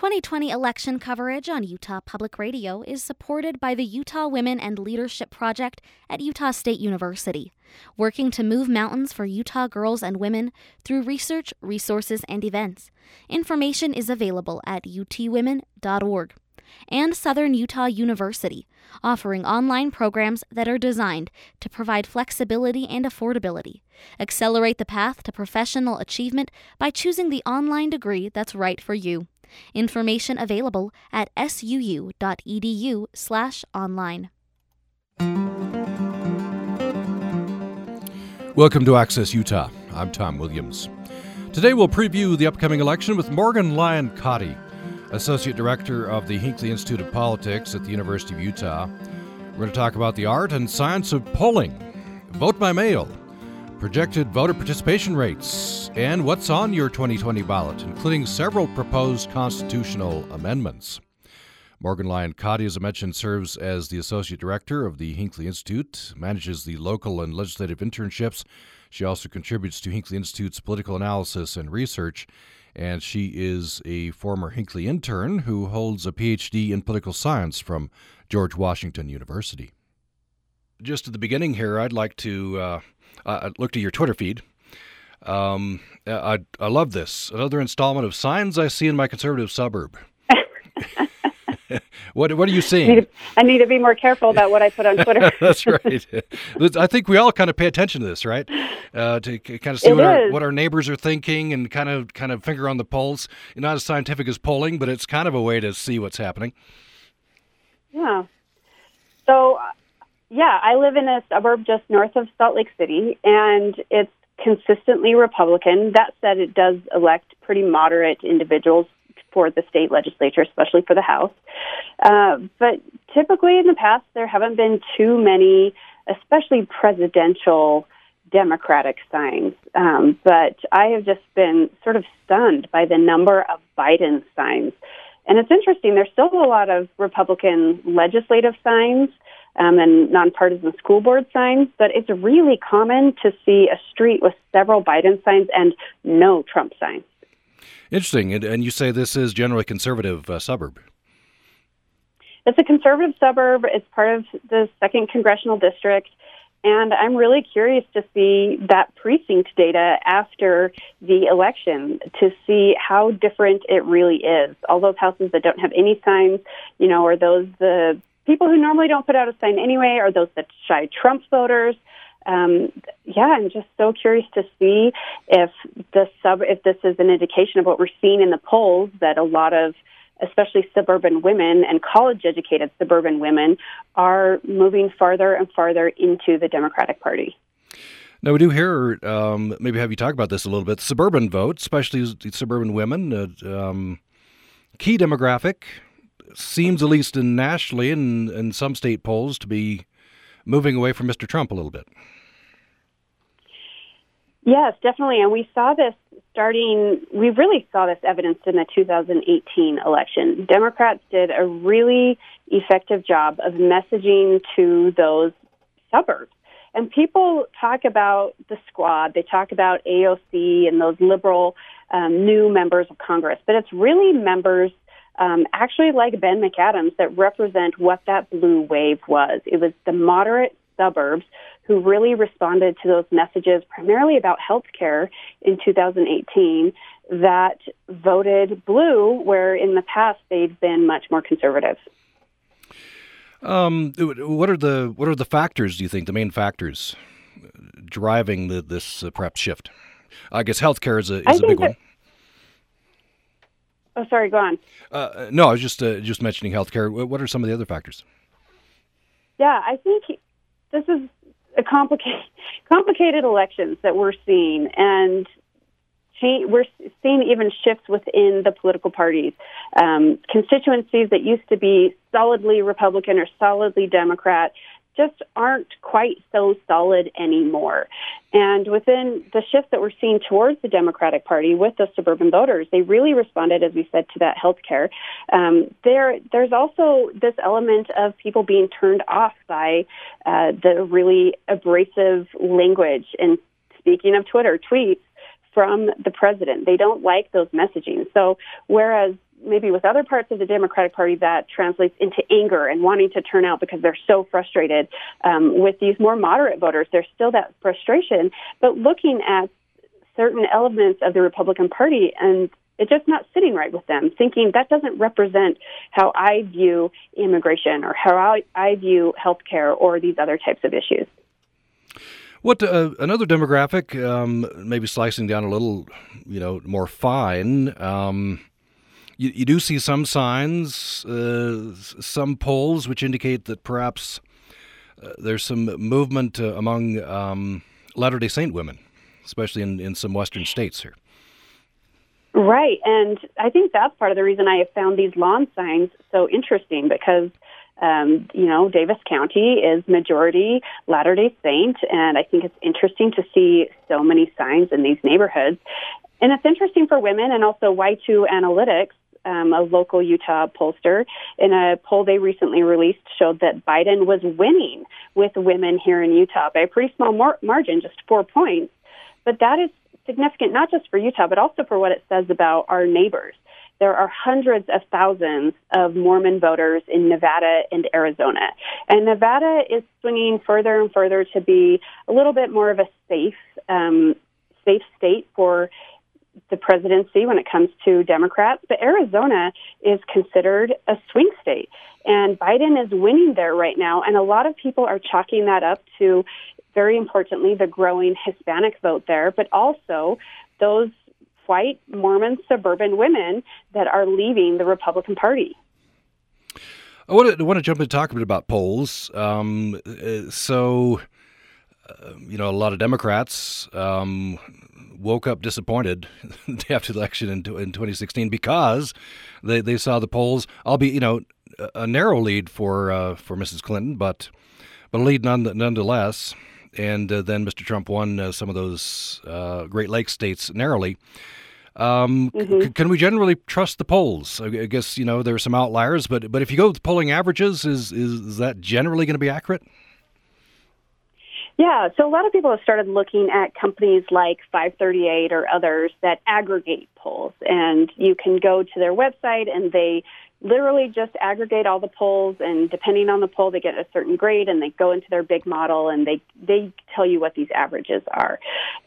2020 election coverage on Utah Public Radio is supported by the Utah Women and Leadership Project at Utah State University, working to move mountains for Utah girls and women through research, resources, and events. Information is available at utwomen.org. And Southern Utah University, offering online programs that are designed to provide flexibility and affordability. Accelerate the path to professional achievement by choosing the online degree that's right for you. Information available at suu.edu/online. Welcome to Access Utah. I'm Tom Williams. Today we'll preview the upcoming election with Morgan Lyon Cotti, Associate Director of the Hinckley Institute of Politics at the University of Utah. We're going to talk about the art and science of polling, vote by mail, projected voter participation rates, and what's on your 2020 ballot, including several proposed constitutional amendments. Morgan Lyon Cotti, as I mentioned, serves as the Associate Director of the Hinckley Institute, manages the local and legislative internships. She also contributes to Hinckley Institute's political analysis and research, and she is a former Hinckley intern who holds a PhD in political science from George Washington University. Just at the beginning here, I'd like to uh, I looked at your Twitter feed. Um, I, I love this. Another installment of signs I see in my conservative suburb. what what are you seeing? I need, to, I need, to, be more careful about what I put on Twitter. That's right. I think we all kind of pay attention to this, right? Uh, to kind of see what our, what our, neighbors are thinking and kind of kind of finger on the pulse. Not as scientific as polling, but it's kind of a way to see what's happening. Yeah. So yeah, I live in a suburb just north of Salt Lake City, and it's consistently Republican. That said, it does elect pretty moderate individuals for the state legislature, especially for the House. Uh, but typically in the past, there haven't been too many, especially presidential Democratic signs. Um, but I have just been sort of stunned by the number of Biden signs. And it's interesting, there's still a lot of Republican legislative signs um, and nonpartisan school board signs, but it's really common to see a street with several Biden signs and no Trump signs. Interesting. And, and you say this is generally a conservative uh, suburb. It's a conservative suburb. It's part of the second congressional district. And I'm really curious to see that precinct data after the election to see how different it really is. All those houses that don't have any signs, you know, are those the people who normally don't put out a sign anyway are those that shy Trump voters. Um, yeah, I'm just so curious to see if the sub if this is an indication of what we're seeing in the polls that a lot of especially suburban women and college educated suburban women are moving farther and farther into the Democratic Party. Now, we do hear, um, maybe have you talk about this a little bit. Suburban vote, especially suburban women, uh, um, key demographic, seems, at least in nationally and in some state polls, to be moving away from Mr. Trump a little bit. Yes, definitely. And we saw this starting, we really saw this evidence in the 2018 election. Democrats did a really effective job of messaging to those suburbs. And people talk about the squad, they talk about AOC and those liberal um, new members of Congress, but it's really members um, actually like Ben McAdams that represent what that blue wave was. It was the moderate suburbs who really responded to those messages, primarily about health care in 2018, that voted blue, where in the past they'd been much more conservative. Um, what are the what are the factors? Do you think the main factors driving the, this uh, perhaps shift? I guess healthcare is a is a big one. Oh, sorry. Go on. Uh, no, I was just uh, just mentioning healthcare. What are some of the other factors? Yeah, I think this is a complicated complicated elections that we're seeing, and we're seeing even shifts within the political parties. Um, constituencies that used to be solidly Republican or solidly Democrat just aren't quite so solid anymore. And within the shift that we're seeing towards the Democratic Party with the suburban voters, they really responded, as we said, to that health care. Um, there, there's also this element of people being turned off by uh, the really abrasive language. And speaking of Twitter, tweets from the president. They don't like those messaging. So whereas maybe with other parts of the Democratic Party that translates into anger and wanting to turn out because they're so frustrated. Um, with these more moderate voters, there's still that frustration. But looking at certain elements of the Republican Party and it's just not sitting right with them, thinking that doesn't represent how I view immigration or how I, I view healthcare or these other types of issues. What uh, another demographic, um, maybe slicing down a little, you know, more fine. Um, you, you, do see some signs, uh, some polls which indicate that perhaps uh, there's some movement uh, among um, Latter Day Saint women, especially in, in some Western states here. Right, and I think that's part of the reason I have found these lawn signs so interesting because um, you know, Davis County is majority Latter day Saint, and I think it's interesting to see so many signs in these neighborhoods. And it's interesting for women and also Y2 Analytics, um, a local Utah pollster, in a poll they recently released, showed that Biden was winning with women here in Utah by a pretty small mar- margin, just four points. But that is significant not just for Utah, but also for what it says about our neighbors there are hundreds of thousands of Mormon voters in Nevada and Arizona. And Nevada is swinging further and further to be a little bit more of a safe, um, safe state for the presidency when it comes to Democrats. But Arizona is considered a swing state. And Biden is winning there right now. And a lot of people are chalking that up to, very importantly, the growing Hispanic vote there, but also those white Mormon suburban women that are leaving the Republican Party. I want to, I want to jump and talk a bit about polls. Um, uh, so, you know, a lot of Democrats um, woke up disappointed after the election in, in 2016 because they, they saw the polls, albeit, you know, a narrow lead for uh, for Mrs. Clinton, but but a lead none, nonetheless. And uh, then Mr. Trump won uh, some of those uh, Great Lakes states narrowly. Um, mm-hmm. c- can we generally trust the polls? I guess you know there are some outliers, but but if you go with polling averages, is is, is that generally going to be accurate? Yeah, so a lot of people have started looking at companies like 538 or others that aggregate polls, and you can go to their website and they literally just aggregate all the polls and depending on the poll they get a certain grade and they go into their big model and they they tell you what these averages are.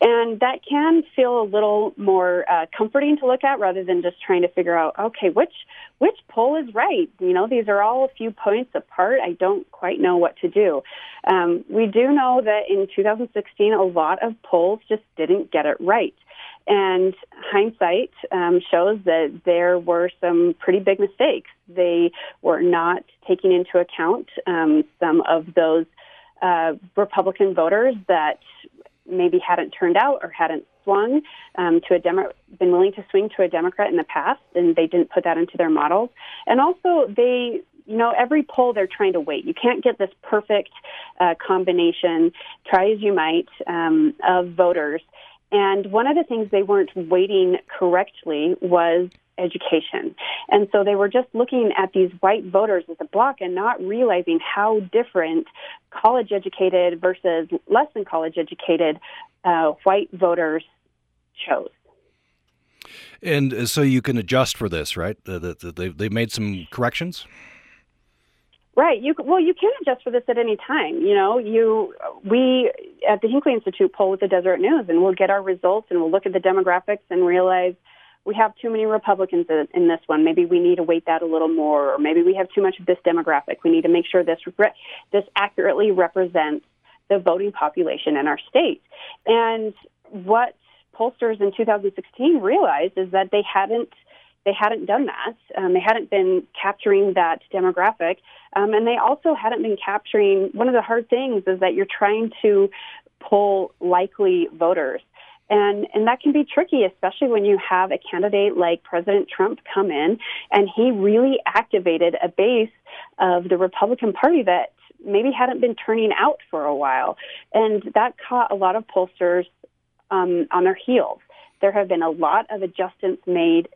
And that can feel a little more uh, comforting to look at rather than just trying to figure out okay which which poll is right? You know these are all a few points apart. I don't quite know what to do. Um, we do know that in 2016 a lot of polls just didn't get it right and hindsight um, shows that there were some pretty big mistakes. They were not taking into account um, some of those uh, Republican voters that maybe hadn't turned out or hadn't swung um, to a Demo- been willing to swing to a Democrat in the past, and they didn't put that into their models. And also, they you know, every poll they're trying to wait. You can't get this perfect uh, combination, try as you might, um, of voters. And one of the things they weren't weighting correctly was education. And so they were just looking at these white voters as a block and not realizing how different college educated versus less than college educated uh, white voters chose. And uh, so you can adjust for this, right? They've, they've made some corrections? Right. You well, you can adjust for this at any time. You know, you we at the Hinckley Institute poll with the Deseret News, and we'll get our results, and we'll look at the demographics and realize we have too many Republicans in, in this one. Maybe we need to weight that a little more, or maybe we have too much of this demographic. We need to make sure this this accurately represents the voting population in our state. And what pollsters in 2016 realized is that they hadn't they hadn't done that. Um, they hadn't been capturing that demographic. Um, and they also hadn't been capturing one of the hard things is that you're trying to pull likely voters. And, and that can be tricky, especially when you have a candidate like President Trump come in and he really activated a base of the Republican Party that maybe hadn't been turning out for a while. And that caught a lot of pollsters um, on their heels. There have been a lot of adjustments made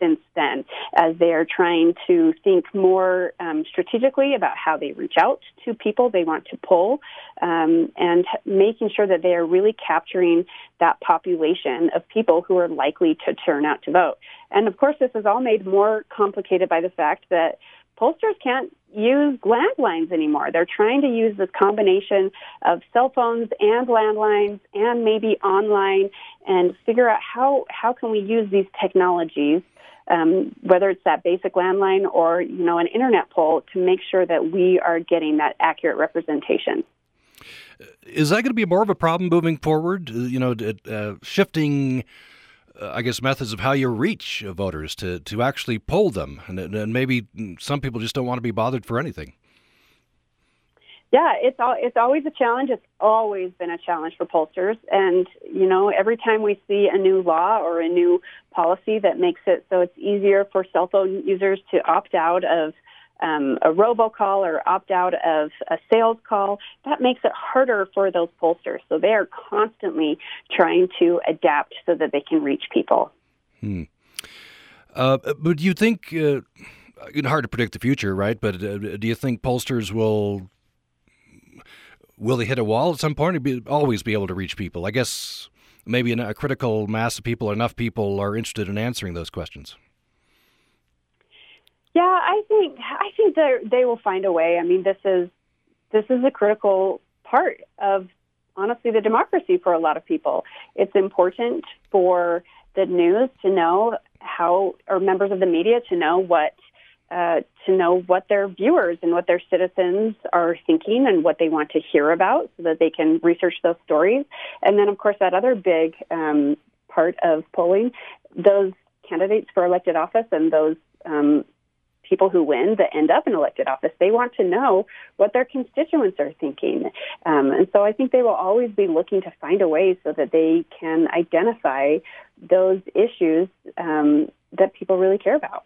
since then as they are trying to think more um, strategically about how they reach out to people they want to pull um, and making sure that they are really capturing that population of people who are likely to turn out to vote. And of course, this is all made more complicated by the fact that pollsters can't use landlines anymore. They're trying to use this combination of cell phones and landlines and maybe online and figure out how, how can we use these technologies, um, whether it's that basic landline or, you know, an internet poll to make sure that we are getting that accurate representation. Is that going to be more of a problem moving forward? Uh, you know, uh, shifting I guess, methods of how you reach voters to, to actually poll them. And, and maybe some people just don't want to be bothered for anything. Yeah, it's all, it's always a challenge. It's always been a challenge for pollsters, and you know, every time we see a new law or a new policy that makes it so it's easier for cell phone users to opt out of um, a robocall or opt out of a sales call, that makes it harder for those pollsters. So they are constantly trying to adapt so that they can reach people. Hmm. Uh, but do you think, uh, hard to predict the future, right? But uh, do you think pollsters will will they hit a wall at some point or be, always be able to reach people? I guess maybe a critical mass of people, enough people are interested in answering those questions. Yeah, I think I think they they will find a way. I mean, this is this is a critical part of honestly the democracy for a lot of people. It's important for the news to know how, or members of the media to know what uh, to know what their viewers and what their citizens are thinking and what they want to hear about, so that they can research those stories. And then, of course, that other big um, part of polling, those candidates for elected office and those um, people who win that end up in elected office, they want to know what their constituents are thinking. Um, and so I think they will always be looking to find a way so that they can identify those issues um, that people really care about.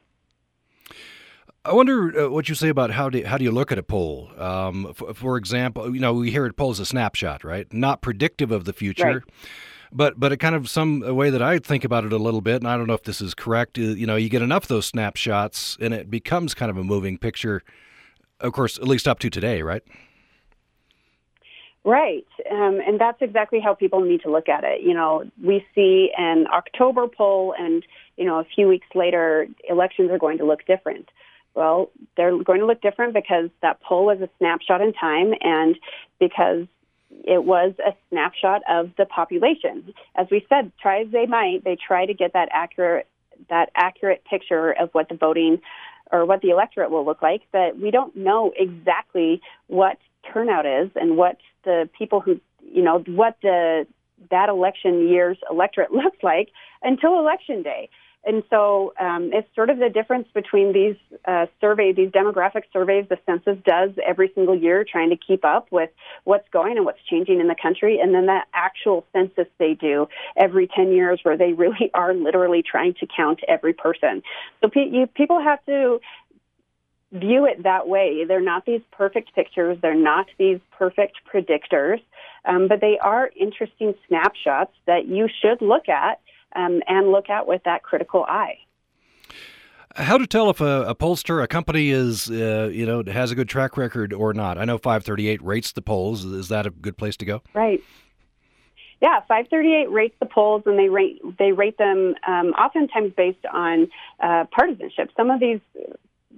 I wonder uh, what you say about how do how do you look at a poll? Um, for, for, example, you know we hear it poll as a snapshot, right? Not predictive of the future. Right but but it kind of some way that I think about it a little bit, and I don't know if this is correct. Uh, you know, you get enough of those snapshots, and it becomes kind of a moving picture. Of course, at least up to today, right? Right, um, and that's exactly how people need to look at it. You know, we see an October poll, and you know, a few weeks later, elections are going to look different. Well, they're going to look different because that poll was a snapshot in time, and because it was a snapshot of the population. As we said, try as they might, they try to get that accurate that accurate picture of what the voting or what the electorate will look like, but we don't know exactly what turnout is and what the people who you know what the that election year's electorate looks like until election day. And so um, it's sort of the difference between these uh, survey, these demographic surveys the census does every single year, trying to keep up with what's going and what's changing in the country, and then that actual census they do every 10 years, where they really are literally trying to count every person. So pe- you, people have to view it that way. They're not these perfect pictures, they're not these perfect predictors, um, but they are interesting snapshots that you should look at um, and look at with that critical eye. How to tell if a, a pollster, a company is, uh, you know, has a good track record or not? I know 538 rates the polls. Is that a good place to go? Right. Yeah, 538 rates the polls, and they rate they rate them um, oftentimes based on uh, partisanship. Some of these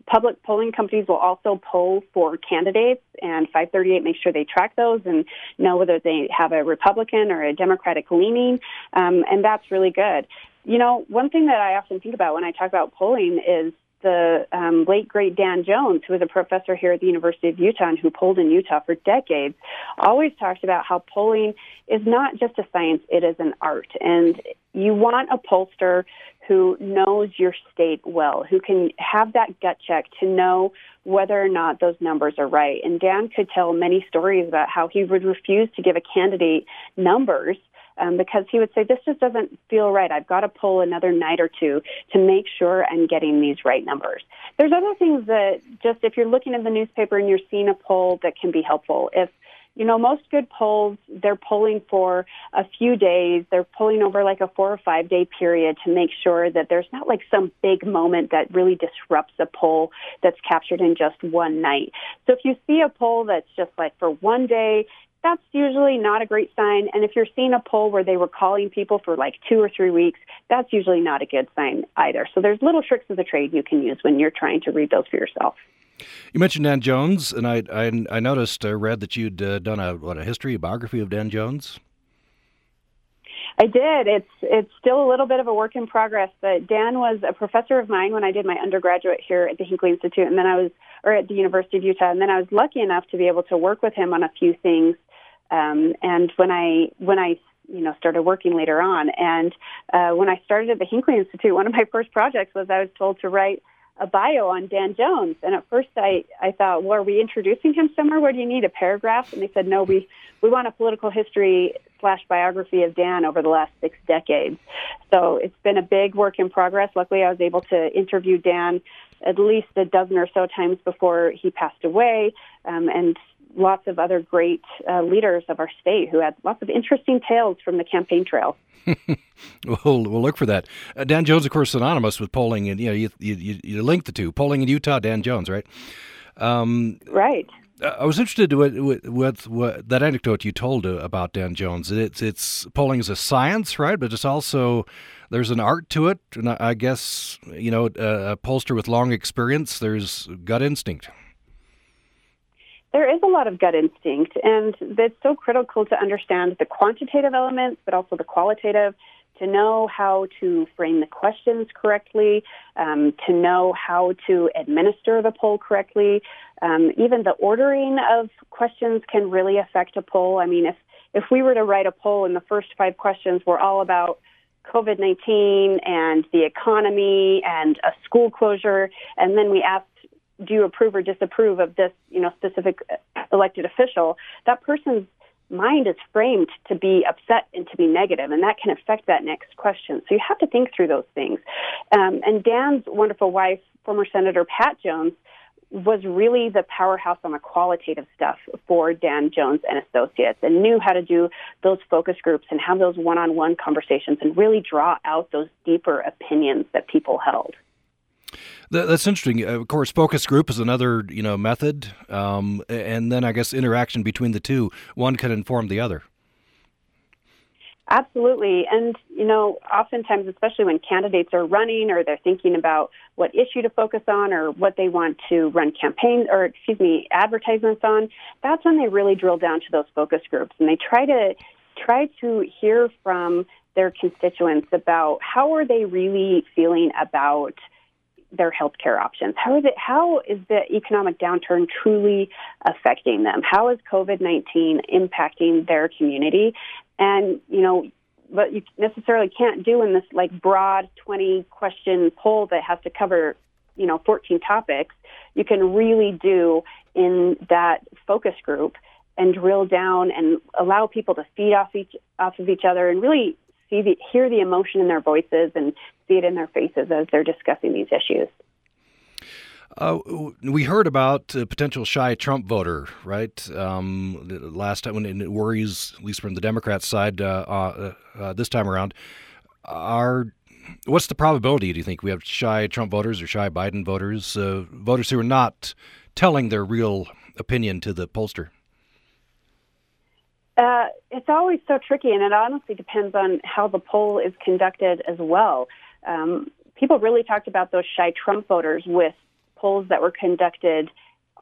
public polling companies will also poll for candidates, and 538 makes sure they track those and know whether they have a Republican or a Democratic leaning, um, and that's really good. You know, one thing that I often think about when I talk about polling is the um, late great Dan Jones, who was a professor here at the University of Utah and who polled in Utah for decades, always talked about how polling is not just a science, it is an art. And you want a pollster who knows your state well, who can have that gut check to know whether or not those numbers are right. And Dan could tell many stories about how he would refuse to give a candidate numbers um, because he would say, This just doesn't feel right. I've got to pull another night or two to make sure I'm getting these right numbers. There's other things that just if you're looking in the newspaper and you're seeing a poll that can be helpful. If you know, most good polls, they're polling for a few days. They're polling over like a four or five day period to make sure that there's not like some big moment that really disrupts a poll that's captured in just one night. So if you see a poll that's just like for one day, that's usually not a great sign. And if you're seeing a poll where they were calling people for like two or three weeks, that's usually not a good sign either. So there's little tricks of the trade you can use when you're trying to read those for yourself. You mentioned Dan Jones, and I I, I noticed, uh, read that you'd uh, done a what a history, a biography of Dan Jones. I did. It's it's still a little bit of a work in progress, but Dan was a professor of mine when I did my undergraduate here at the Hinckley Institute, and then I was or at the University of Utah, and then I was lucky enough to be able to work with him on a few things. Um, and when I when I you know started working later on, and uh, when I started at the Hinckley Institute, one of my first projects was I was told to write a bio on Dan Jones. And at first I, I thought, well, are we introducing him somewhere? Where do you need a paragraph? And they said, no, we, we want a political history slash biography of Dan over the last six decades. So it's been a big work in progress. Luckily, I was able to interview Dan at least a dozen or so times before he passed away. Um, and lots of other great uh, leaders of our state who had lots of interesting tales from the campaign trail. we'll, we'll look for that. Uh, Dan Jones, of course, synonymous with polling, and you know, you, you, you link the two: polling in Utah, Dan Jones, right? Um, right. I was interested with, with, with, with, that anecdote you told uh, about Dan Jones. It's it's polling is a science, right? But it's also there's an art to it, and I guess you know a pollster with long experience. There's gut instinct there is a lot of gut instinct, and it's so critical to understand the quantitative elements, but also the qualitative, to know how to frame the questions correctly, um, to know how to administer the poll correctly. Um, even the ordering of questions can really affect a poll. I mean, if if we were to write a poll and the first five questions were all about COVID 19 and the economy and a school closure, and then we asked do you approve or disapprove of this, you know, specific elected official, that person's mind is framed to be upset and to be negative, and that can affect that next question. So you have to think through those things. Um, and Dan's wonderful wife, former Senator Pat Jones, was really the powerhouse on the qualitative stuff for Dan Jones and Associates and knew how to do those focus groups and have those one on one conversations and really draw out those deeper opinions that people held. That's interesting. Of course, focus group is another you know method, um, and then I guess interaction between the two. One can inform the other. Absolutely, and you know, oftentimes, especially when candidates are running or they're thinking about what issue to focus on or what they want to run campaigns or excuse me advertisements on, that's when they really drill down to those focus groups and they try to try to hear from their constituents about how are they really feeling about their healthcare options? How is it? How is the economic downturn truly affecting them? How is COVID nineteen impacting their community? And you know, what you necessarily can't do in this like broad twenty question poll that has to cover you know fourteen topics. You can really do in that focus group and drill down and allow people to feed off each off of each other and really see the, hear the emotion in their voices and see it in their faces as they're discussing these issues. Uh, we heard about a potential shy Trump voter, right? Um, last time, when it worries, at least from the Democrat side, uh, uh, uh, this time around, are what's the probability? Do you think we have shy Trump voters or shy Biden voters, uh, voters who are not telling their real opinion to the pollster? Uh, it's always so tricky, and it honestly depends on how the poll is conducted as well. Um, people really talked about those shy Trump voters with polls that were conducted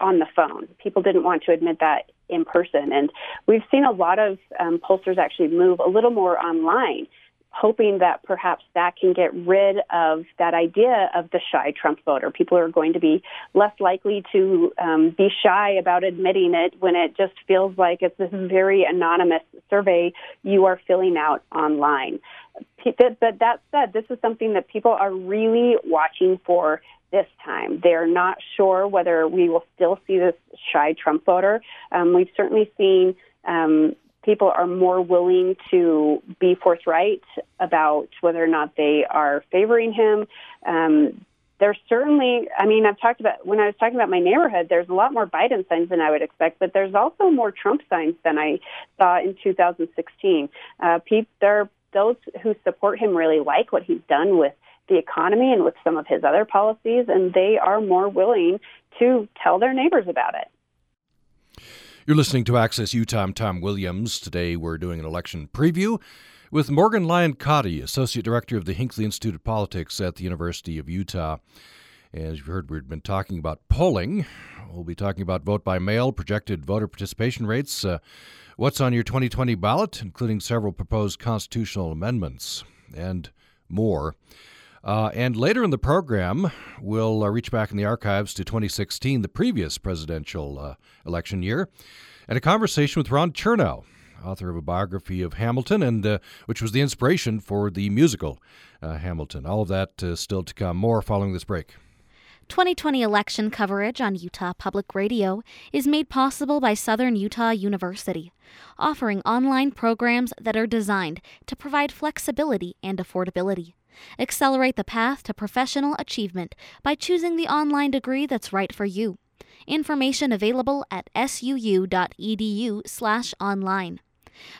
on the phone. People didn't want to admit that in person, and we've seen a lot of um, pollsters actually move a little more online hoping that perhaps that can get rid of that idea of the shy Trump voter. People are going to be less likely to um, be shy about admitting it when it just feels like it's this very anonymous survey you are filling out online. But that said, this is something that people are really watching for this time. They're not sure whether we will still see this shy Trump voter. Um, we've certainly seen um, people are more willing to be forthright about whether or not they are favoring him. Um, there's certainly, I mean, I've talked about, when I was talking about my neighborhood, there's a lot more Biden signs than I would expect, but there's also more Trump signs than I saw in 2016. Uh, people, there are those who support him really like what he's done with the economy and with some of his other policies, and they are more willing to tell their neighbors about it. You're listening to Access Utah. I'm Tom Williams. Today we're doing an election preview with Morgan Lyon Cotti, Associate Director of the Hinckley Institute of Politics at the University of Utah. As you've heard, we've been talking about polling. We'll be talking about vote by mail, projected voter participation rates, uh, what's on your 2020 ballot, including several proposed constitutional amendments, and more. Uh, and later in the program, we'll uh, reach back in the archives to 2016, the previous presidential uh, election year, and a conversation with Ron Chernow, author of a biography of Hamilton, and uh, which was the inspiration for the musical uh, Hamilton. All of that uh, still to come. More following this break. 2020 election coverage on Utah Public Radio is made possible by Southern Utah University, offering online programs that are designed to provide flexibility and affordability. Accelerate the path to professional achievement by choosing the online degree that's right for you. Information available at suu.edu/online.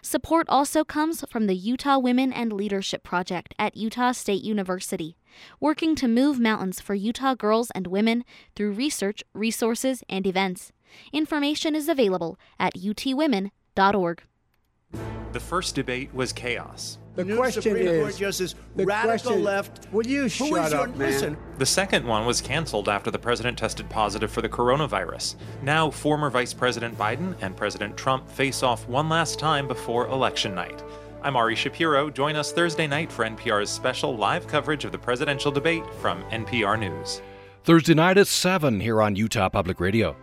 Support also comes from the Utah Women and Leadership Project at Utah State University, working to move mountains for Utah girls and women through research, resources, and events. Information is available at utwomen.org. The first debate was chaos. The New question Supreme is, Court Justice, the radical question- left. Will you shut is up, your, man? Listen, The second one was canceled after the president tested positive for the coronavirus. Now, former Vice President Biden and President Trump face off one last time before election night. I'm Ari Shapiro. Join us Thursday night for NPR's special live coverage of the presidential debate from NPR News. Thursday night at 7 here on Utah Public Radio.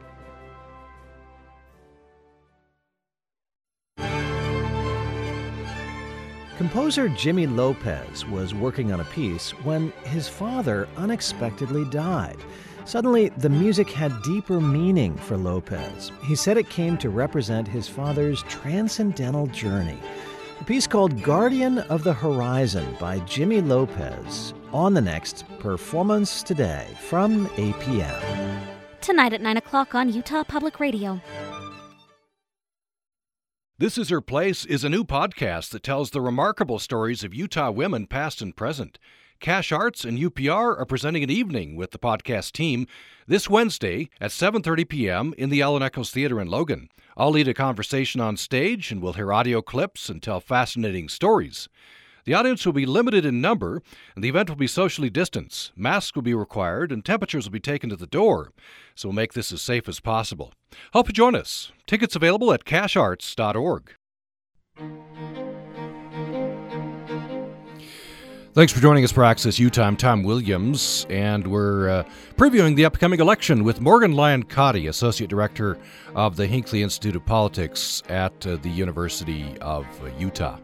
Composer Jimmy Lopez was working on a piece when his father unexpectedly died. Suddenly, the music had deeper meaning for Lopez. He said it came to represent his father's transcendental journey. A piece called Guardian of the Horizon by Jimmy Lopez on the next Performance Today from APM. Tonight at 9 o'clock on Utah Public Radio. This Is Her Place is a new podcast that tells the remarkable stories of Utah women, past and present. Cache Arts and UPR are presenting an evening with the podcast team this Wednesday at 7:30 p.m. in the Ellen Eccles Theater in Logan. I'll lead a conversation on stage and we'll hear audio clips and tell fascinating stories. The audience will be limited in number, and the event will be socially distanced. Masks will be required, and temperatures will be taken to the door, so we'll make this as safe as possible. Hope you join us. Tickets available at cachearts.org. Thanks for joining us for Access Utah. I'm Tom Williams, and we're uh, previewing the upcoming election with Morgan Lyon Cotti, Associate Director of the Hinckley Institute of Politics at uh, the University of uh, Utah.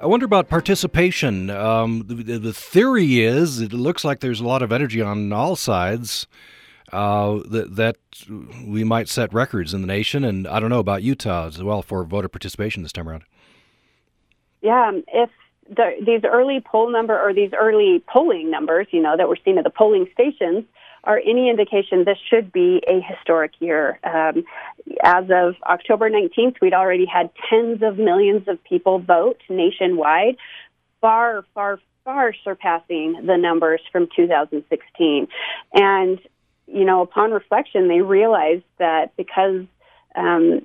I wonder about participation. Um, the, the theory is it looks like there's a lot of energy on all sides. Uh, that, that we might set records in the nation, and I don't know about Utah as well for voter participation this time around. Yeah, um, if the, these early poll number or these early polling numbers, you know, that we're seeing at the polling stations are any indication this should be a historic year. Um, as of October 19th, we'd already had tens of millions of people vote nationwide, far, far, far surpassing the numbers from 2016. And, you know, upon reflection, they realized that because um,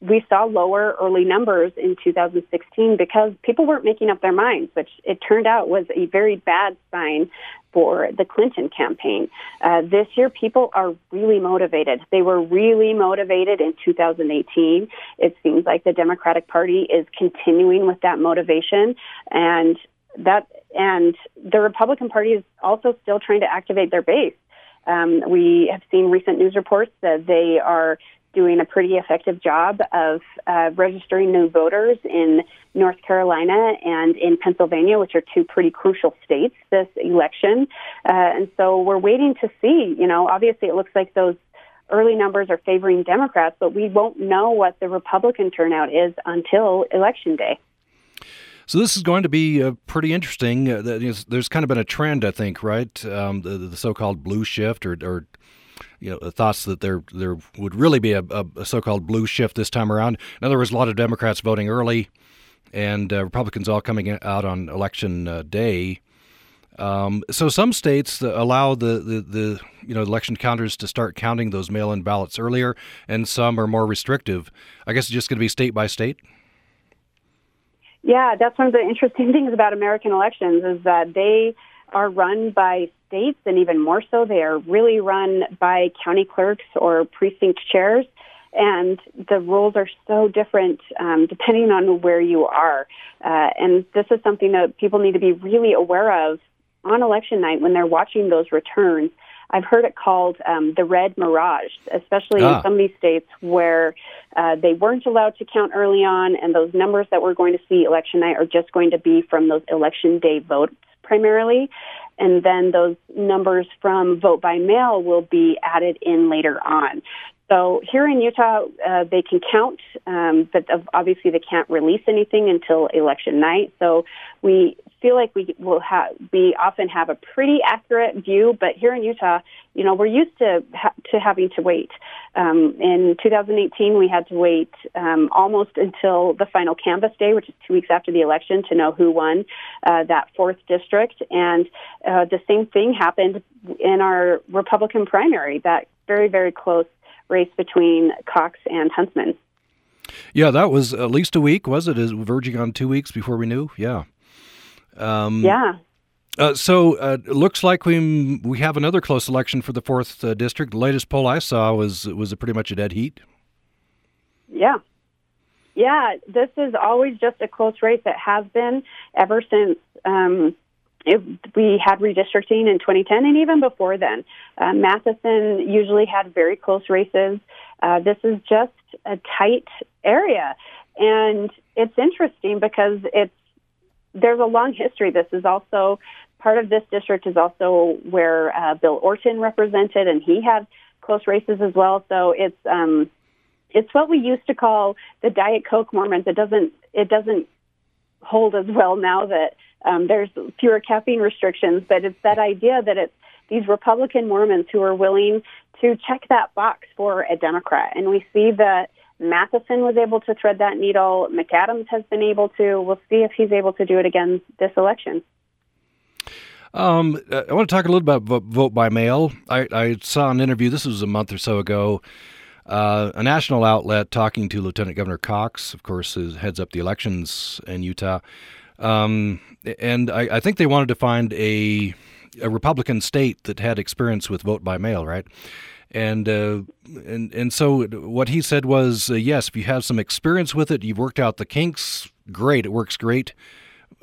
we saw lower early numbers in 2016 because people weren't making up their minds, which it turned out was a very bad sign for the Clinton campaign. Uh, this year, people are really motivated. They were really motivated in 2018. It seems like the Democratic Party is continuing with that motivation, and that and the Republican Party is also still trying to activate their base. Um, we have seen recent news reports that they are doing a pretty effective job of uh, registering new voters in North Carolina and in Pennsylvania, which are two pretty crucial states this election. Uh, and so we're waiting to see. You know, obviously it looks like those early numbers are favoring Democrats, but we won't know what the Republican turnout is until Election Day. So this is going to be uh, pretty interesting. Uh, there's kind of been a trend, I think, right? Um, the, the, so-called blue shift, or, or you know, the thoughts that there there would really be a, a, so-called blue shift this time around. In other words, a lot of Democrats voting early, and uh, Republicans all coming out on election uh, day. Um, so some states allow the, the, the you know election counters to start counting those mail-in ballots earlier, and some are more restrictive. I guess it's just going to be state by state. Yeah, that's one of the interesting things about American elections is that they are run by states, and even more so, they are really run by county clerks or precinct chairs. And the rules are so different um, depending on where you are. Uh, and this is something that people need to be really aware of on election night when they're watching those returns. I've heard it called um, the red mirage, especially ah. in some of these states where uh, they weren't allowed to count early on, and those numbers that we're going to see election night are just going to be from those election day votes primarily. And then those numbers from vote by mail will be added in later on. So here in Utah, uh, they can count, um, but obviously they can't release anything until election night. So we feel like we will have we often have a pretty accurate view, but here in Utah, you know, we're used to ha- to having to wait. Um, in 2018, we had to wait um, almost until the final canvass day, which is two weeks after the election, to know who won uh, that fourth district. And uh, the same thing happened in our Republican primary. That very very close race between Cox and Huntsman. Yeah, that was at least a week, was it? Is verging on two weeks before we knew? Yeah. Um, yeah. Uh, so uh, it looks like we we have another close election for the fourth uh, district. The latest poll I saw was was a pretty much a dead heat. Yeah, yeah. This is always just a close race. It has been ever since um, it, we had redistricting in 2010, and even before then. Uh, Matheson usually had very close races. Uh, this is just a tight area, and it's interesting because it's there's a long history. This is also part of this district is also where uh, Bill Orton represented, and he had close races as well. So it's um, it's what we used to call the Diet Coke Mormons. It doesn't it doesn't hold as well now that um, there's fewer caffeine restrictions, but it's that idea that it's these Republican Mormons who are willing to check that box for a Democrat, and we see that Matheson was able to thread that needle. McAdams has been able to. We'll see if he's able to do it again this election. Um, I want to talk a little about vote by mail. I, I saw an interview, this was a month or so ago, uh, a national outlet talking to Lieutenant Governor Cox, of course, who heads up the elections in Utah. Um, and I, I, think they wanted to find a, a Republican state that had experience with vote by mail, right? and uh, and and so what he said was, uh, yes, if you have some experience with it, you've worked out the kinks. Great, it works great.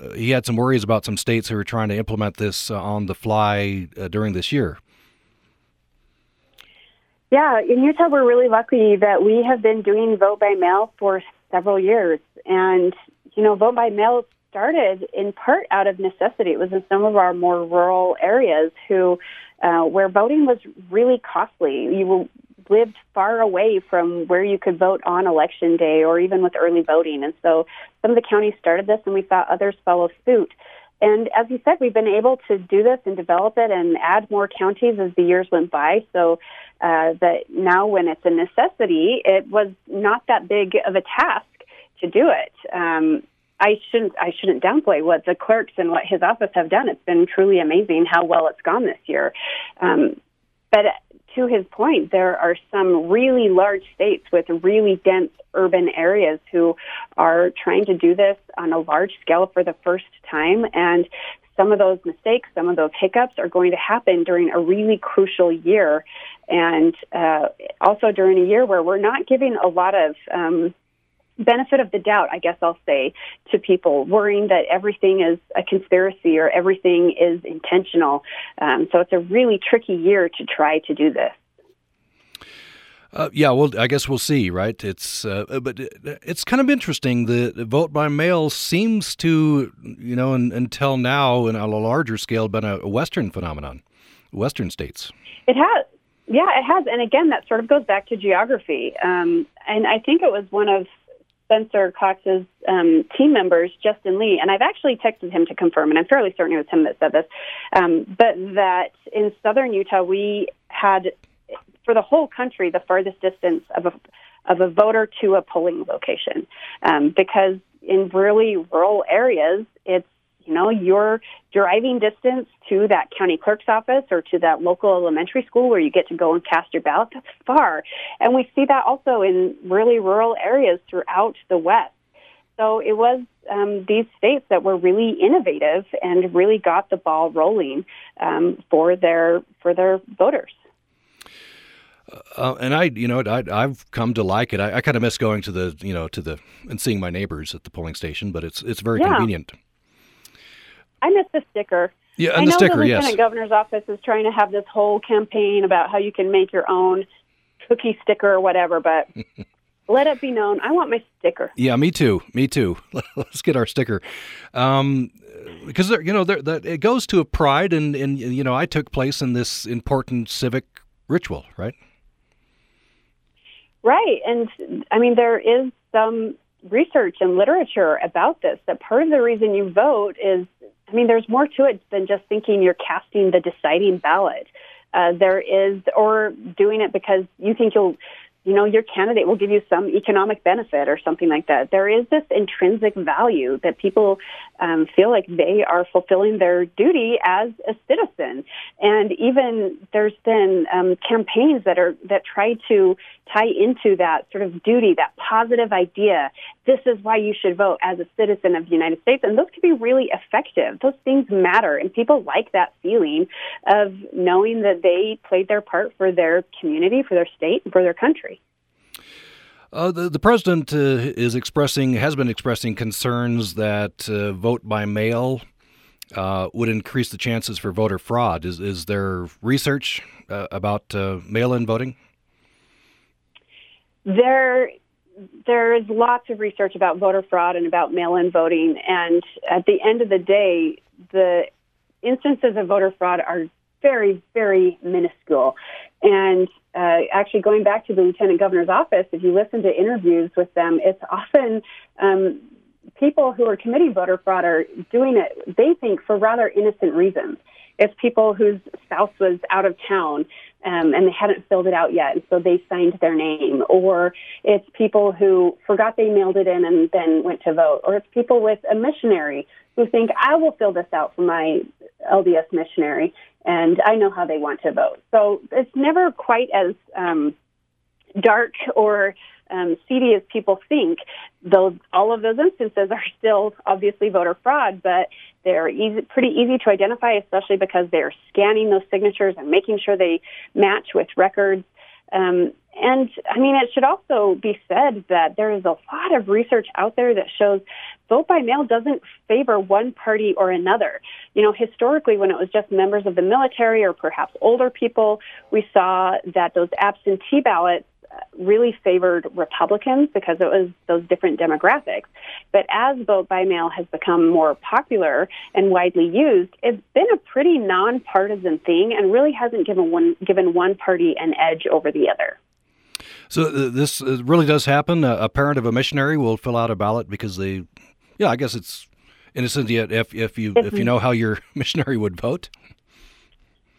Uh, he had some worries about some states who were trying to implement this uh, on the fly uh, during this year. Yeah, in Utah, we're really lucky that we have been doing vote by mail for several years, and you know, vote by mail started in part out of necessity. It was in some of our more rural areas who uh, where voting was really costly. You lived far away from where you could vote on election day or even with early voting. And so some of the counties started this and we saw others follow suit. And as you said, we've been able to do this and develop it and add more counties as the years went by. So uh, that now, when it's a necessity, it was not that big of a task to do it. Um, I shouldn't I shouldn't downplay what the clerks and what his office have done. It's been truly amazing how well it's gone this year. Um, but to his point, there are some really large states with really dense urban areas who are trying to do this on a large scale for the first time. And some of those mistakes, some of those hiccups are going to happen during a really crucial year. And uh, also during a year where we're not giving a lot of um, benefit of the doubt, I guess I'll say, to people worrying that everything is a conspiracy or everything is intentional. Um, so it's a really tricky year to try to do this. Uh, yeah, well, I guess we'll see, right? It's uh, but it's kind of interesting. The, the, vote by mail seems to, you know, in, until now, in a larger scale, been a, a Western phenomenon, Western states. It has, yeah, it has, and again, that sort of goes back to geography. Um, and I think it was one of Spencer Cox's um, team members, Justin Lee, and I've actually texted him to confirm, and I'm fairly certain it was him that said this, um, but that in southern Utah we had, for the whole country, the farthest distance of a of a voter to a polling location, um, because in really rural areas, it's you know, your driving distance to that county clerk's office or to that local elementary school where you get to go and cast your ballot, that's far. And we see that also in really rural areas throughout the West. So it was um, these states that were really innovative and really got the ball rolling um, for their for their voters. Uh, and I, you know, I, have come to like it. I, I kind of miss going to the, you know, to the and seeing my neighbors at the polling station, but it's it's very yeah. convenient. I miss the sticker. Yeah, and I the know sticker, the yes. lieutenant governor's office is trying to have this whole campaign about how you can make your own cookie sticker or whatever, but let it be known, I want my sticker. Yeah, me too. Me too. Let's get our sticker. Um, because you know, there, that it goes to a pride, and and you know, I took place in this important civic ritual, right? Right, and I mean, there is some research and literature about this that part of the reason you vote is I mean, there's more to it than just thinking you're casting the deciding ballot. Uh, there is, or doing it because you think you'll you know, your candidate will give you some economic benefit or something like that. There is this intrinsic value that people um, feel like they are fulfilling their duty as a citizen. And even there's been um, campaigns that are that try to tie into that sort of duty, that positive idea. This is why you should vote as a citizen of the United States, and those can be really effective. Those things matter, and people like that feeling of knowing that they played their part for their community, for their state, and for their country. Uh, the, the president uh, is expressing, has been expressing concerns that uh, vote by mail uh, would increase the chances for voter fraud. Is, is there research uh, about uh, mail in voting? There, there is lots of research about voter fraud and about mail in voting. And at the end of the day, the instances of voter fraud are very, very minuscule. And uh, actually, going back to the lieutenant governor's office, if you listen to interviews with them, it's often um, people who are committing voter fraud are doing it, they think, for rather innocent reasons. It's people whose spouse was out of town um, and they hadn't filled it out yet, and so they signed their name. Or it's people who forgot they mailed it in and then went to vote. Or it's people with a missionary who think, I will fill this out for my LDS missionary, and I know how they want to vote. So it's never quite as um, dark or um, seedy as people think. Those all of those instances are still obviously voter fraud, but they're easy, pretty easy to identify, especially because they're scanning those signatures and making sure they match with records. Um, and I mean, it should also be said that there is a lot of research out there that shows vote by mail doesn't favor one party or another. You know, historically, when it was just members of the military or perhaps older people, we saw that those absentee ballots really favored Republicans because it was those different demographics. But as vote by mail has become more popular and widely used, it's been a pretty nonpartisan thing and really hasn't given one given one party an edge over the other. So uh, this uh, really does happen. a parent of a missionary will fill out a ballot because they, yeah, I guess it's innocent yet if if you if you know how your missionary would vote.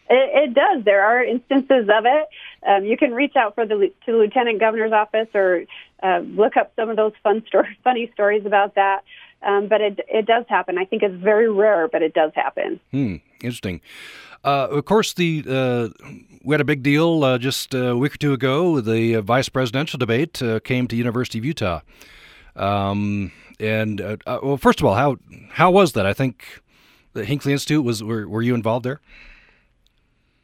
It, it does. There are instances of it. Um, you can reach out for the to the lieutenant governor's office or uh, look up some of those fun stories, funny stories about that. Um, but it it does happen. I think it's very rare, but it does happen. Hmm. Interesting. Uh, of course, the uh, we had a big deal uh, just a week or two ago. The vice presidential debate uh, came to University of Utah. Um, and uh, well, first of all, how how was that? I think the Hinckley Institute was. Were, were you involved there?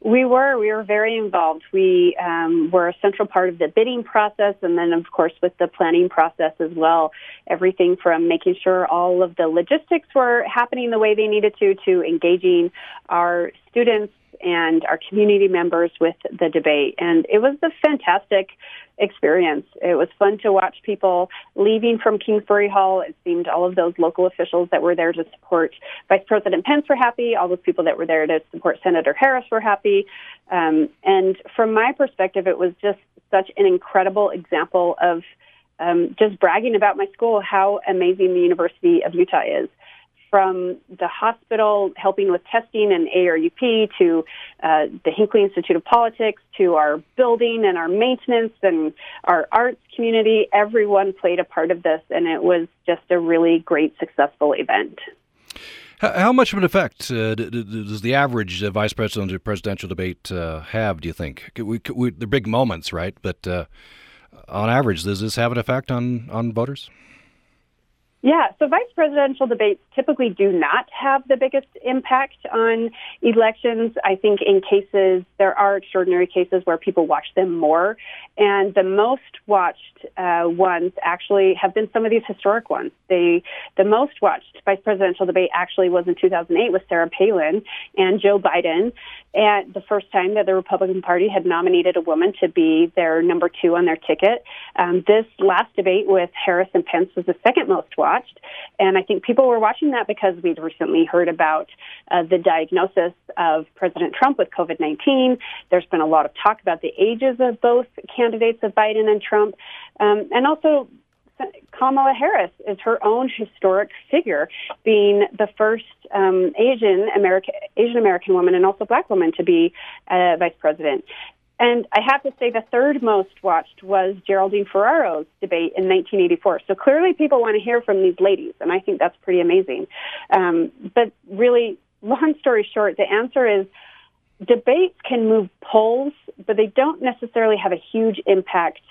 We were. We were very involved. We um, were a central part of the bidding process, and then, of course, with the planning process as well. Everything from making sure all of the logistics were happening the way they needed to, to engaging our students and our community members with the debate. And it was a fantastic experience. It was fun to watch people leaving from Kingsbury Hall. It seemed all of those local officials that were there to support Vice President Pence were happy. All those people that were there to support Senator Harris were happy. Um, and from my perspective, it was just such an incredible example of um, just bragging about my school, how amazing the University of Utah is. From the hospital helping with testing and ARUP to uh, the Hinckley Institute of Politics to our building and our maintenance and our arts community, everyone played a part of this, and it was just a really great, successful event. How much of an effect uh, does the average uh, vice presidential presidential debate uh, have? Do you think we, we, they're big moments, right? But uh, on average, does this have an effect on on voters? Yeah, so vice presidential debates typically do not have the biggest impact on elections. I think in cases, there are extraordinary cases where people watch them more. And the most watched uh, ones actually have been some of these historic ones. They, the most watched vice presidential debate actually was in 2008 with Sarah Palin and Joe Biden. And the first time that the Republican Party had nominated a woman to be their number two on their ticket. Um, this last debate with Harris and Pence was the second most watched. And I think people were watching that because we'd recently heard about uh, the diagnosis of President Trump with COVID 19. There's been a lot of talk about the ages of both candidates of Biden and Trump. Um, and also, Kamala Harris is her own historic figure, being the first um, Asian American Asian American woman and also black woman to be uh, vice president. And I have to say, the third most watched was Geraldine Ferraro's debate in 1984. So clearly, people want to hear from these ladies, and I think that's pretty amazing. Um, but really, long story short, the answer is debates can move polls, but they don't necessarily have a huge impact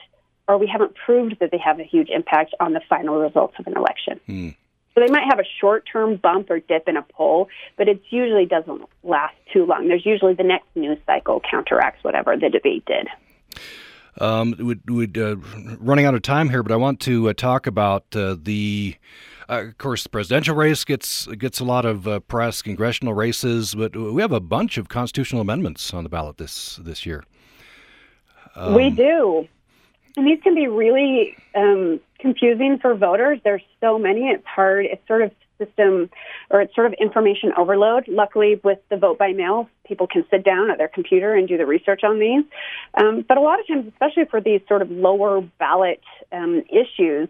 or we haven't proved that they have a huge impact on the final results of an election. Mm. So they might have a short term bump or dip in a poll, but it usually doesn't last too long. There's usually the next news cycle counteracts whatever the debate did. Um, we're, uh, running out of time here, but I want to uh, talk about uh, the. Uh, of course, the presidential race gets gets a lot of uh, press, congressional races, but we have a bunch of constitutional amendments on the ballot this this year. Um, we do. And these can be really um, confusing for voters. There's so many; it's hard. It's sort of system, or it's sort of information overload. Luckily, with the vote by mail, people can sit down at their computer and do the research on these. Um, but a lot of times, especially for these sort of lower ballot um, issues,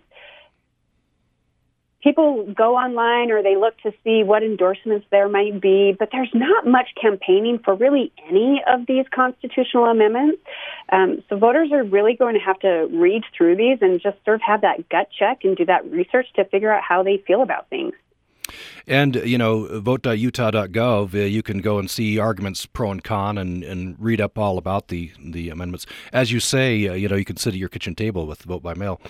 people go online or they look to see what endorsements there might be, but there's not much campaigning for really any of these constitutional amendments. Um, so voters are really going to have to read through these and just sort of have that gut check and do that research to figure out how they feel about things. And, you know, vote.utah.gov, uh, you can go and see arguments pro and con and, and read up all about the, the amendments. As you say, uh, you know, you can sit at your kitchen table with the vote by mail.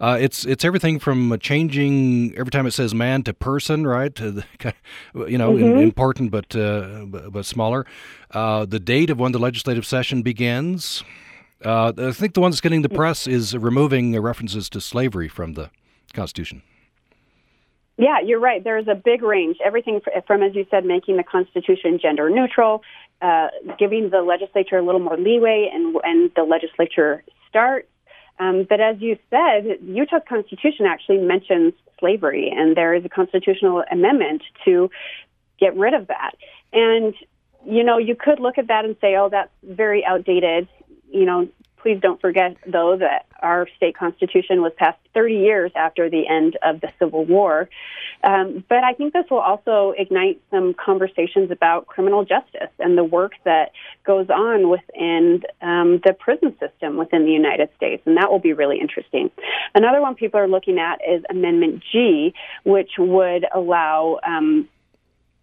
Uh, it's it's everything from changing every time it says man to person, right? To the, you know, mm-hmm. important but, uh, but smaller. Uh, the date of when the legislative session begins. Uh, I think the one that's getting the press is removing references to slavery from the Constitution. Yeah, you're right. There's a big range. Everything from, as you said, making the Constitution gender neutral, uh, giving the legislature a little more leeway, and and the legislature starts. Um, but as you said, Utah's Constitution actually mentions slavery, and there is a constitutional amendment to get rid of that. And you know, you could look at that and say, "Oh, that's very outdated." You know, Please don't forget, though, that our state constitution was passed 30 years after the end of the Civil War. Um, but I think this will also ignite some conversations about criminal justice and the work that goes on within um, the prison system within the United States, and that will be really interesting. Another one people are looking at is Amendment G, which would allow um,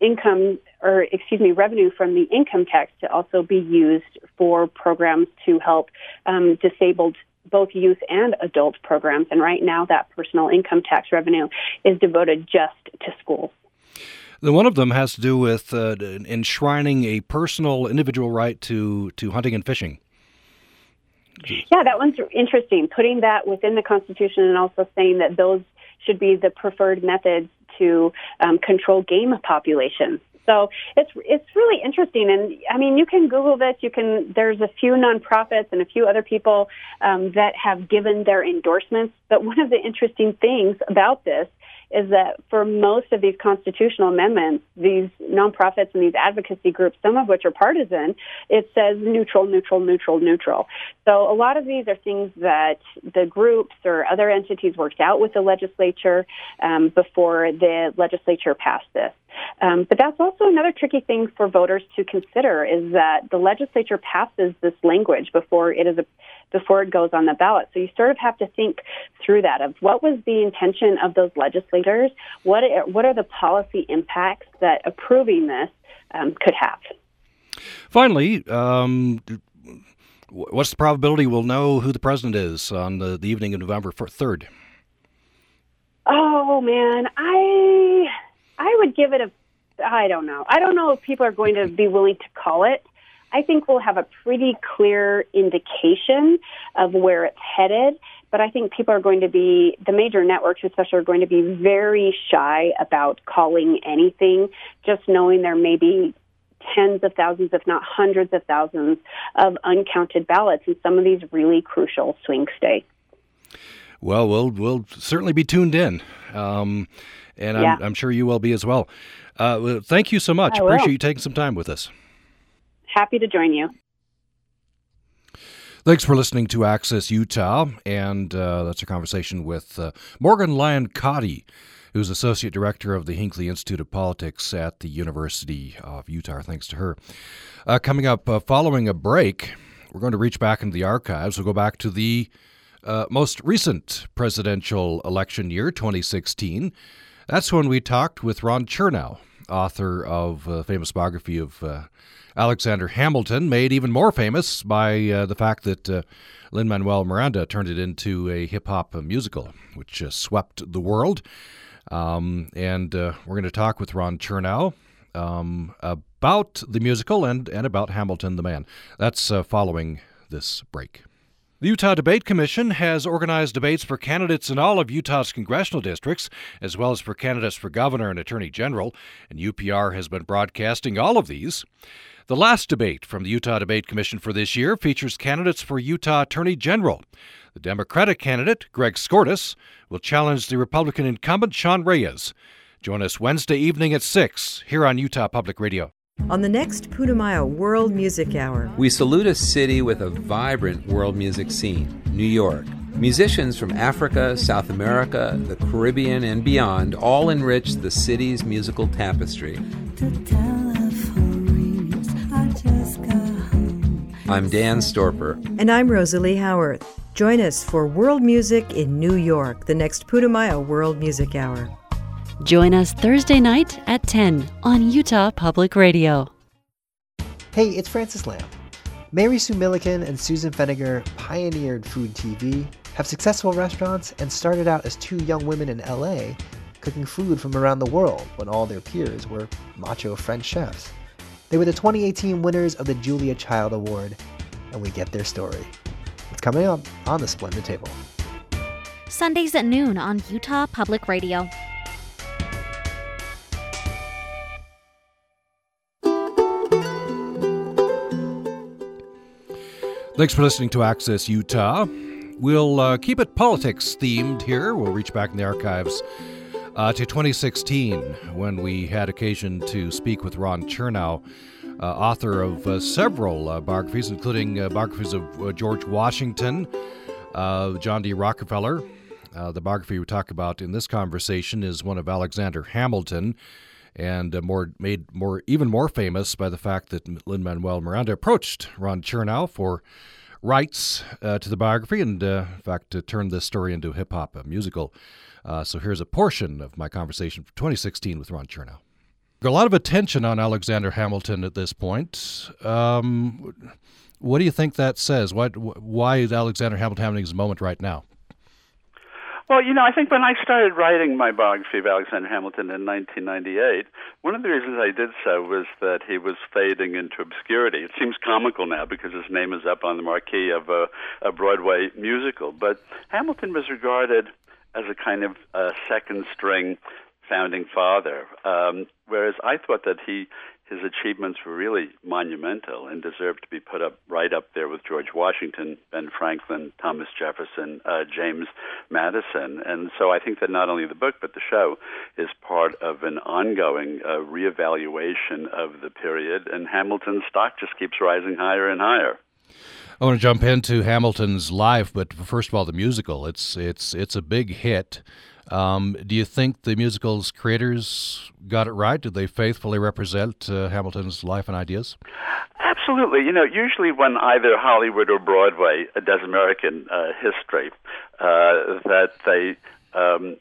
income or excuse me revenue from the income tax to also be used for programs to help um, disabled both youth and adult programs and right now that personal income tax revenue is devoted just to schools the one of them has to do with uh, enshrining a personal individual right to, to hunting and fishing. Yeah, that one's interesting. Putting that within the Constitution and also saying that those should be the preferred methods to um, control game populations. So it's it's really interesting, and I mean, you can Google this. You can. There's a few nonprofits and a few other people um, that have given their endorsements. But one of the interesting things about this is that for most of these constitutional amendments, these nonprofits and these advocacy groups, some of which are partisan, it says neutral, neutral, neutral, neutral. So a lot of these are things that the groups or other entities worked out with the legislature um, before the legislature passed this. Um, but that's also another tricky thing for voters to consider is that the legislature passes this language before it is a, before it goes on the ballot. So you sort of have to think through that of what was the intention of those legislators, what are, what are the policy impacts that approving this um, could have. Finally, um, what's the probability we'll know who the president is on the, the evening of November third? Oh man, I I would give it a. I don't know. I don't know if people are going to be willing to call it. I think we'll have a pretty clear indication of where it's headed. But I think people are going to be, the major networks especially, are going to be very shy about calling anything, just knowing there may be tens of thousands, if not hundreds of thousands, of uncounted ballots in some of these really crucial swing states. Well, we'll we'll certainly be tuned in. Um, and I'm. I'm, sure you will be as well. Uh, well thank you so much. I Appreciate you taking some time with us. Happy to join you. Thanks for listening to Access Utah, and uh, that's a conversation with uh, Morgan Lyon Cotti, who's Associate Director of the Hinckley Institute of Politics at the University of Utah. Thanks to her. Uh, coming up, uh, following a break, we're going to reach back into the archives. We'll go back to the uh, most recent presidential election year, 2016. That's when we talked with Ron Chernow, author of a famous biography of uh, Alexander Hamilton, made even more famous by uh, the fact that uh, Lin Manuel Miranda turned it into a hip hop musical, which swept the world. Um, and uh, we're going to talk with Ron Chernow um, about the musical and, and about Hamilton the man. That's uh, following this break. The Utah Debate Commission has organized debates for candidates in all of Utah's congressional districts, as well as for candidates for governor and attorney general, and UPR has been broadcasting all of these. The last debate from the Utah Debate Commission for this year features candidates for Utah Attorney General. The Democratic candidate, Greg Skordas, will challenge the Republican incumbent, Sean Reyes. Join us Wednesday evening at 6 here on Utah Public Radio. On the next Putumayo World Music Hour, we salute a city with a vibrant world music scene, New York. Musicians from Africa, South America, the Caribbean, and beyond all enrich the city's musical tapestry. I'm Dan Storper. And I'm Rosalie Howarth. Join us for World Music in New York, the next Putumayo World Music Hour. Join us Thursday night at 10 on Utah Public Radio. Hey, it's Francis Lam. Mary Sue Milliken and Susan Feniger pioneered food TV, have successful restaurants, and started out as two young women in LA cooking food from around the world when all their peers were macho French chefs. They were the 2018 winners of the Julia Child Award, and we get their story. It's coming up on the Splendid Table. Sundays at noon on Utah Public Radio. Thanks for listening to Access Utah. We'll uh, keep it politics themed here. We'll reach back in the archives uh, to 2016 when we had occasion to speak with Ron Chernow, uh, author of uh, several uh, biographies, including uh, biographies of George Washington, John D. Rockefeller. the biography we talk about in this conversation is one of Alexander Hamilton and uh, more made more even more famous by the fact that Lin Manuel Miranda approached Ron Chernow for rights uh, to the biography, and uh, in fact uh, turned this story into a hip hop musical. Uh, so here's a portion of my conversation from 2016 with Ron Chernow. A lot of attention on Alexander Hamilton at this point. Um, what do you think that says? Why, why is Alexander Hamilton having his moment right now? Well, you know, I think when I started writing my biography of Alexander Hamilton in 1998, one of the reasons I did so was that he was fading into obscurity. It seems comical now because his name is up on the marquee of a, a Broadway musical, but Hamilton was regarded as a kind of uh, second string founding father, um, whereas I thought that he his achievements were really monumental and deserve to be put up right up there with George Washington, Ben Franklin, Thomas Jefferson, uh, James Madison. And so I think that not only the book but the show is part of an ongoing uh, reevaluation of the period, and Hamilton's stock just keeps rising higher and higher. I want to jump into Hamilton's life, but first of all, the musical. It's it's it's a big hit. Um, do you think the musical's creators got it right? Did they faithfully represent uh, Hamilton's life and ideas? Absolutely. You know, usually when either Hollywood or Broadway does American uh, history, uh, that they um,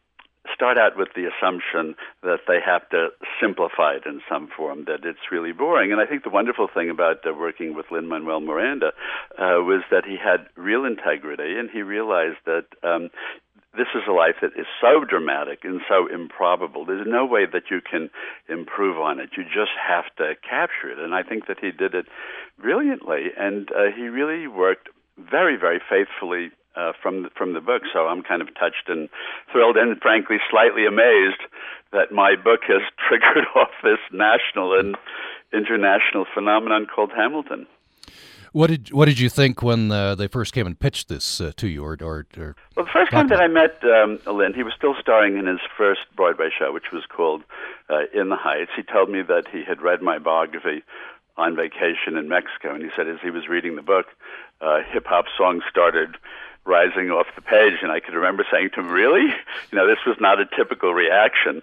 start out with the assumption that they have to simplify it in some form, that it's really boring. And I think the wonderful thing about uh, working with Lin Manuel Miranda uh, was that he had real integrity and he realized that um, this is a life that is so dramatic and so improbable. There's no way that you can improve on it. You just have to capture it. And I think that he did it brilliantly. And uh, he really worked very, very faithfully uh, from the, from the book. So I'm kind of touched and thrilled, and frankly slightly amazed that my book has triggered off this national and international phenomenon called Hamilton. What did what did you think when uh, they first came and pitched this uh, to you? Or, or, or well, the first time that I met um, Lin, he was still starring in his first Broadway show, which was called uh, In the Heights. He told me that he had read my biography on vacation in Mexico, and he said as he was reading the book, uh, hip hop songs started rising off the page, and I could remember saying to him, "Really? You know, this was not a typical reaction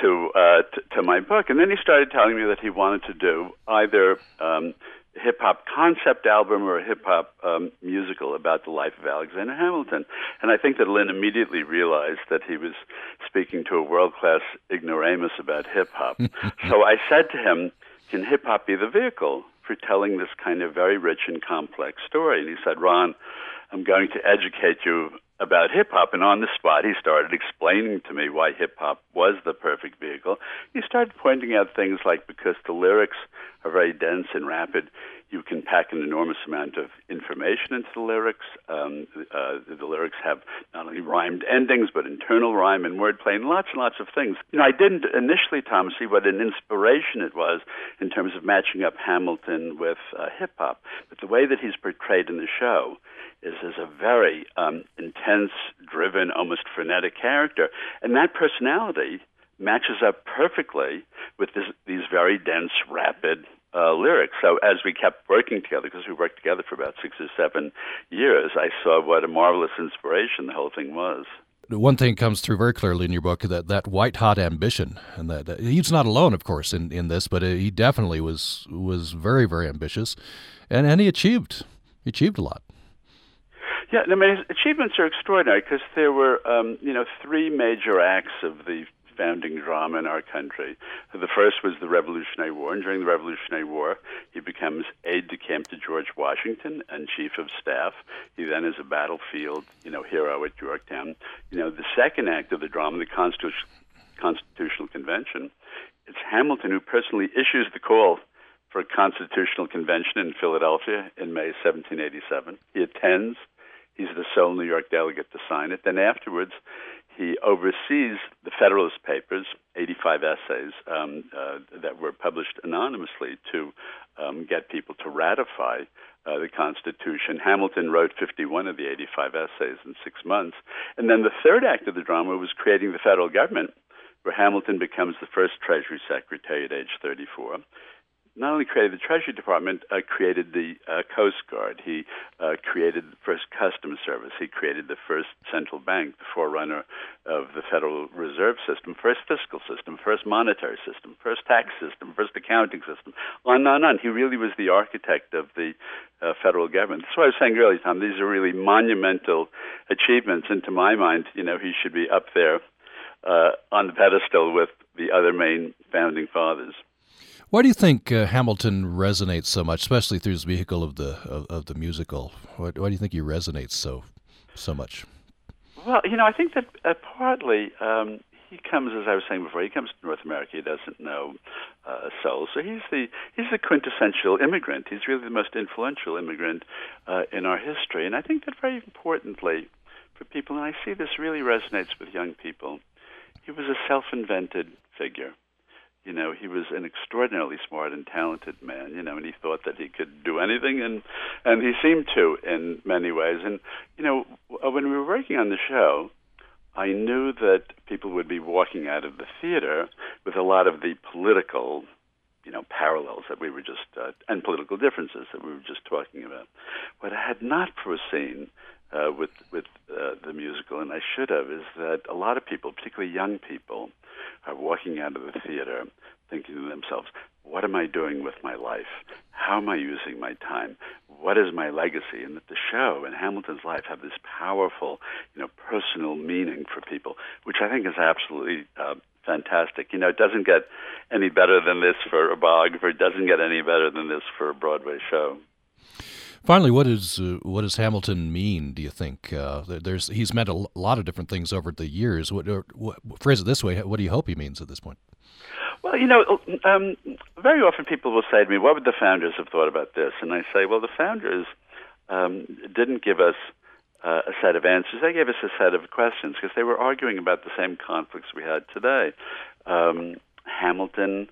to uh, t- to my book." And then he started telling me that he wanted to do either um, hip hop concept album or a hip hop um, musical about the life of Alexander Hamilton. And I think that Lin immediately realized that he was speaking to a world class ignoramus about hip hop. so I said to him, Can hip hop be the vehicle for telling this kind of very rich and complex story? And he said, Ron, I'm going to educate you about hip hop. And on the spot, he started explaining to me why hip hop was the perfect vehicle. He started pointing out things like because the lyrics are very dense and rapid, you can pack an enormous amount of information into the lyrics. Um, uh, the lyrics have not only rhymed endings, but internal rhyme and wordplay and lots and lots of things. You know, I didn't initially, Tom, see what an inspiration it was in terms of matching up Hamilton with uh, hip hop. But the way that he's portrayed in the show is as a very um, intense, driven, almost frenetic character. And that personality matches up perfectly with this, these very dense, rapid uh, lyrics. So as we kept working together, because we worked together for about six or seven years, I saw what a marvelous inspiration the whole thing was. One thing comes through very clearly in your book that that white hot ambition, and that, that he's not alone, of course, in, in this, but uh, he definitely was was very very ambitious, and and he achieved he achieved a lot. Yeah, I mean, his achievements are extraordinary because there were, um, you know, three major acts of the founding drama in our country. The first was the Revolutionary War, and during the Revolutionary War, he becomes aide de camp to George Washington and chief of staff. He then is a battlefield, you know, hero at Yorktown. You know, the second act of the drama, the Constitu- Constitutional Convention, it's Hamilton who personally issues the call for a constitutional convention in Philadelphia in May 1787. He attends. He's the sole New York delegate to sign it. Then afterwards, he oversees the Federalist Papers, 85 essays um, uh, that were published anonymously to um, get people to ratify uh, the Constitution. Hamilton wrote 51 of the 85 essays in six months. And then the third act of the drama was creating the federal government, where Hamilton becomes the first Treasury Secretary at age 34 not only created the Treasury Department, uh, created the uh, Coast Guard. He uh, created the first Customs Service. He created the first central bank, the forerunner of the Federal Reserve System, first fiscal system, first monetary system, first tax system, first accounting system, on and on on. He really was the architect of the uh, federal government. That's why I was saying earlier, Tom, these are really monumental achievements. And to my mind, you know, he should be up there uh, on the pedestal with the other main founding fathers. Why do you think uh, Hamilton resonates so much, especially through his vehicle of the of, of the musical? Why, why, do you think he resonates so so much? Well, you know, I think that uh, partly um, he comes, as I was saying before, he comes to North America. He doesn't know uh, soul, so he's the he's the quintessential immigrant. He's really the most influential immigrant uh, in our history, and I think that very importantly for people, and I see this really resonates with young people. He was a self-invented figure you know, he was an extraordinarily smart and talented man, you know, and he thought that he could do anything, and and he seemed to in many ways. And you know, when we were working on the show, I knew that people would be walking out of the theater with a lot of the political, you know, parallels that we were just uh, and political differences that we were just talking about. What I had not foreseen uh, with with uh, the musical, and I should have, is that a lot of people, particularly young people, are walking out of the theater thinking to themselves, what am I doing with my life? How am I using my time? What is my legacy? And that the show and Hamilton's life have this powerful, you know, personal meaning for people, which I think is absolutely uh, fantastic. You know, it doesn't get any better than this for a biographer. It doesn't get any better than this for a Broadway show. Finally, what is uh, what does Hamilton mean? Do you think uh, there's he's meant a lot of different things over the years? What, what, phrase it this way: What do you hope he means at this point? Well, you know, um, very often people will say to me, "What would the founders have thought about this?" And I say, "Well, the founders um, didn't give us uh, a set of answers; they gave us a set of questions because they were arguing about the same conflicts we had today." Um, Hamilton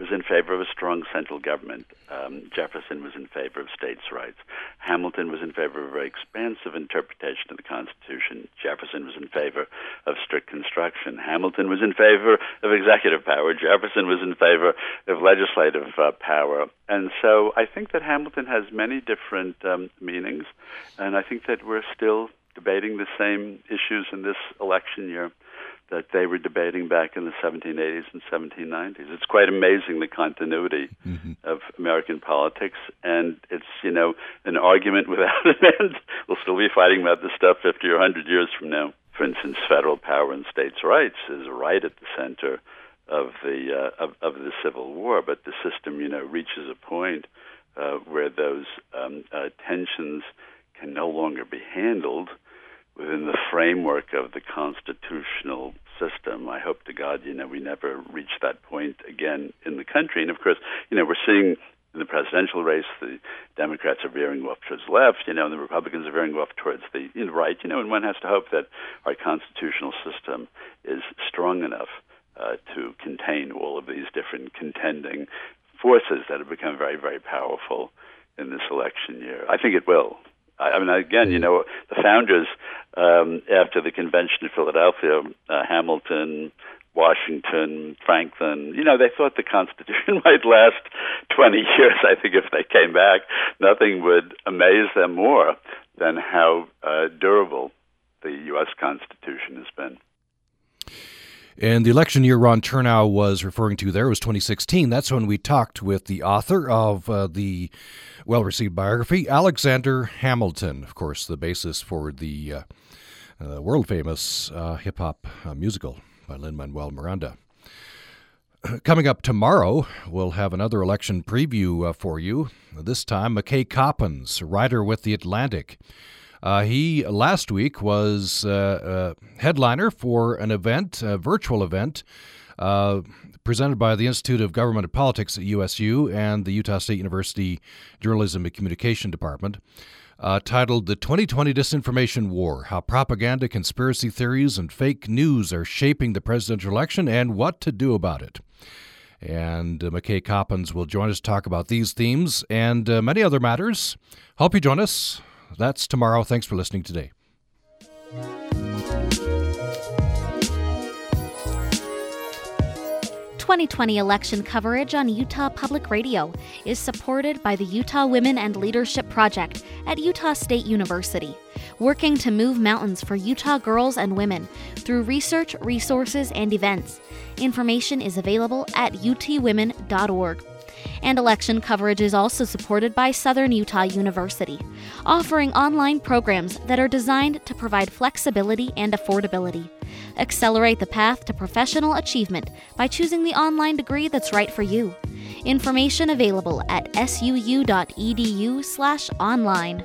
was in favor of a strong central government. Um, Jefferson was in favor of states' rights. Hamilton was in favor of a very expansive interpretation of the Constitution. Jefferson was in favor of strict construction. Hamilton was in favor of executive power. Jefferson was in favor of legislative uh, power. And so I think that Hamilton has many different um, meanings, and I think that we're still debating the same issues in this election year that they were debating back in the 1780s and 1790s. It's quite amazing the continuity mm-hmm. of American politics, and it's you know an argument without an end. We'll still be fighting about this stuff 50 or 100 years from now. For instance, federal power and states' rights is right at the center of the uh, of, of the Civil War, but the system you know reaches a point uh, where those um, uh, tensions can no longer be handled within the framework of the constitutional system. I hope to God, you know, we never reach that point again in the country. And of course, you know, we're seeing in the presidential race, the Democrats are veering off towards the left, you know, and the Republicans are veering off towards the right, you know, and one has to hope that our constitutional system is strong enough uh, to contain all of these different contending forces that have become very, very powerful in this election year. I think it will. I, I mean, again, you know, the founders um, after the convention in Philadelphia, uh, Hamilton, Washington, Franklin, you know, they thought the Constitution might last 20 years. I think if they came back, nothing would amaze them more than how uh, durable the U.S. Constitution has been. And the election year Ron Chernow was referring to there was 2016. That's when we talked with the author of uh, the well received biography, Alexander Hamilton, of course, the basis for the uh, uh, world famous uh, hip hop uh, musical by Lin Manuel Miranda. Coming up tomorrow, we'll have another election preview uh, for you. This time, McKay Coppins, writer with The Atlantic. Uh, he last week was uh, headliner for an event, a virtual event, uh, presented by the Institute of Government and Politics at USU and the Utah State University Journalism and Communication Department. Uh, titled The 2020 Disinformation War How Propaganda, Conspiracy Theories, and Fake News Are Shaping the Presidential Election and What to Do About It. And uh, McKay Coppins will join us to talk about these themes and uh, many other matters. Hope you join us. That's tomorrow. Thanks for listening today. 2020 election coverage on Utah Public Radio is supported by the Utah Women and Leadership Project at Utah State University, working to move mountains for Utah girls and women through research, resources, and events. Information is available at utwomen.org. And election coverage is also supported by Southern Utah University, offering online programs that are designed to provide flexibility and affordability. Accelerate the path to professional achievement by choosing the online degree that's right for you. Information available at suu.edu/online.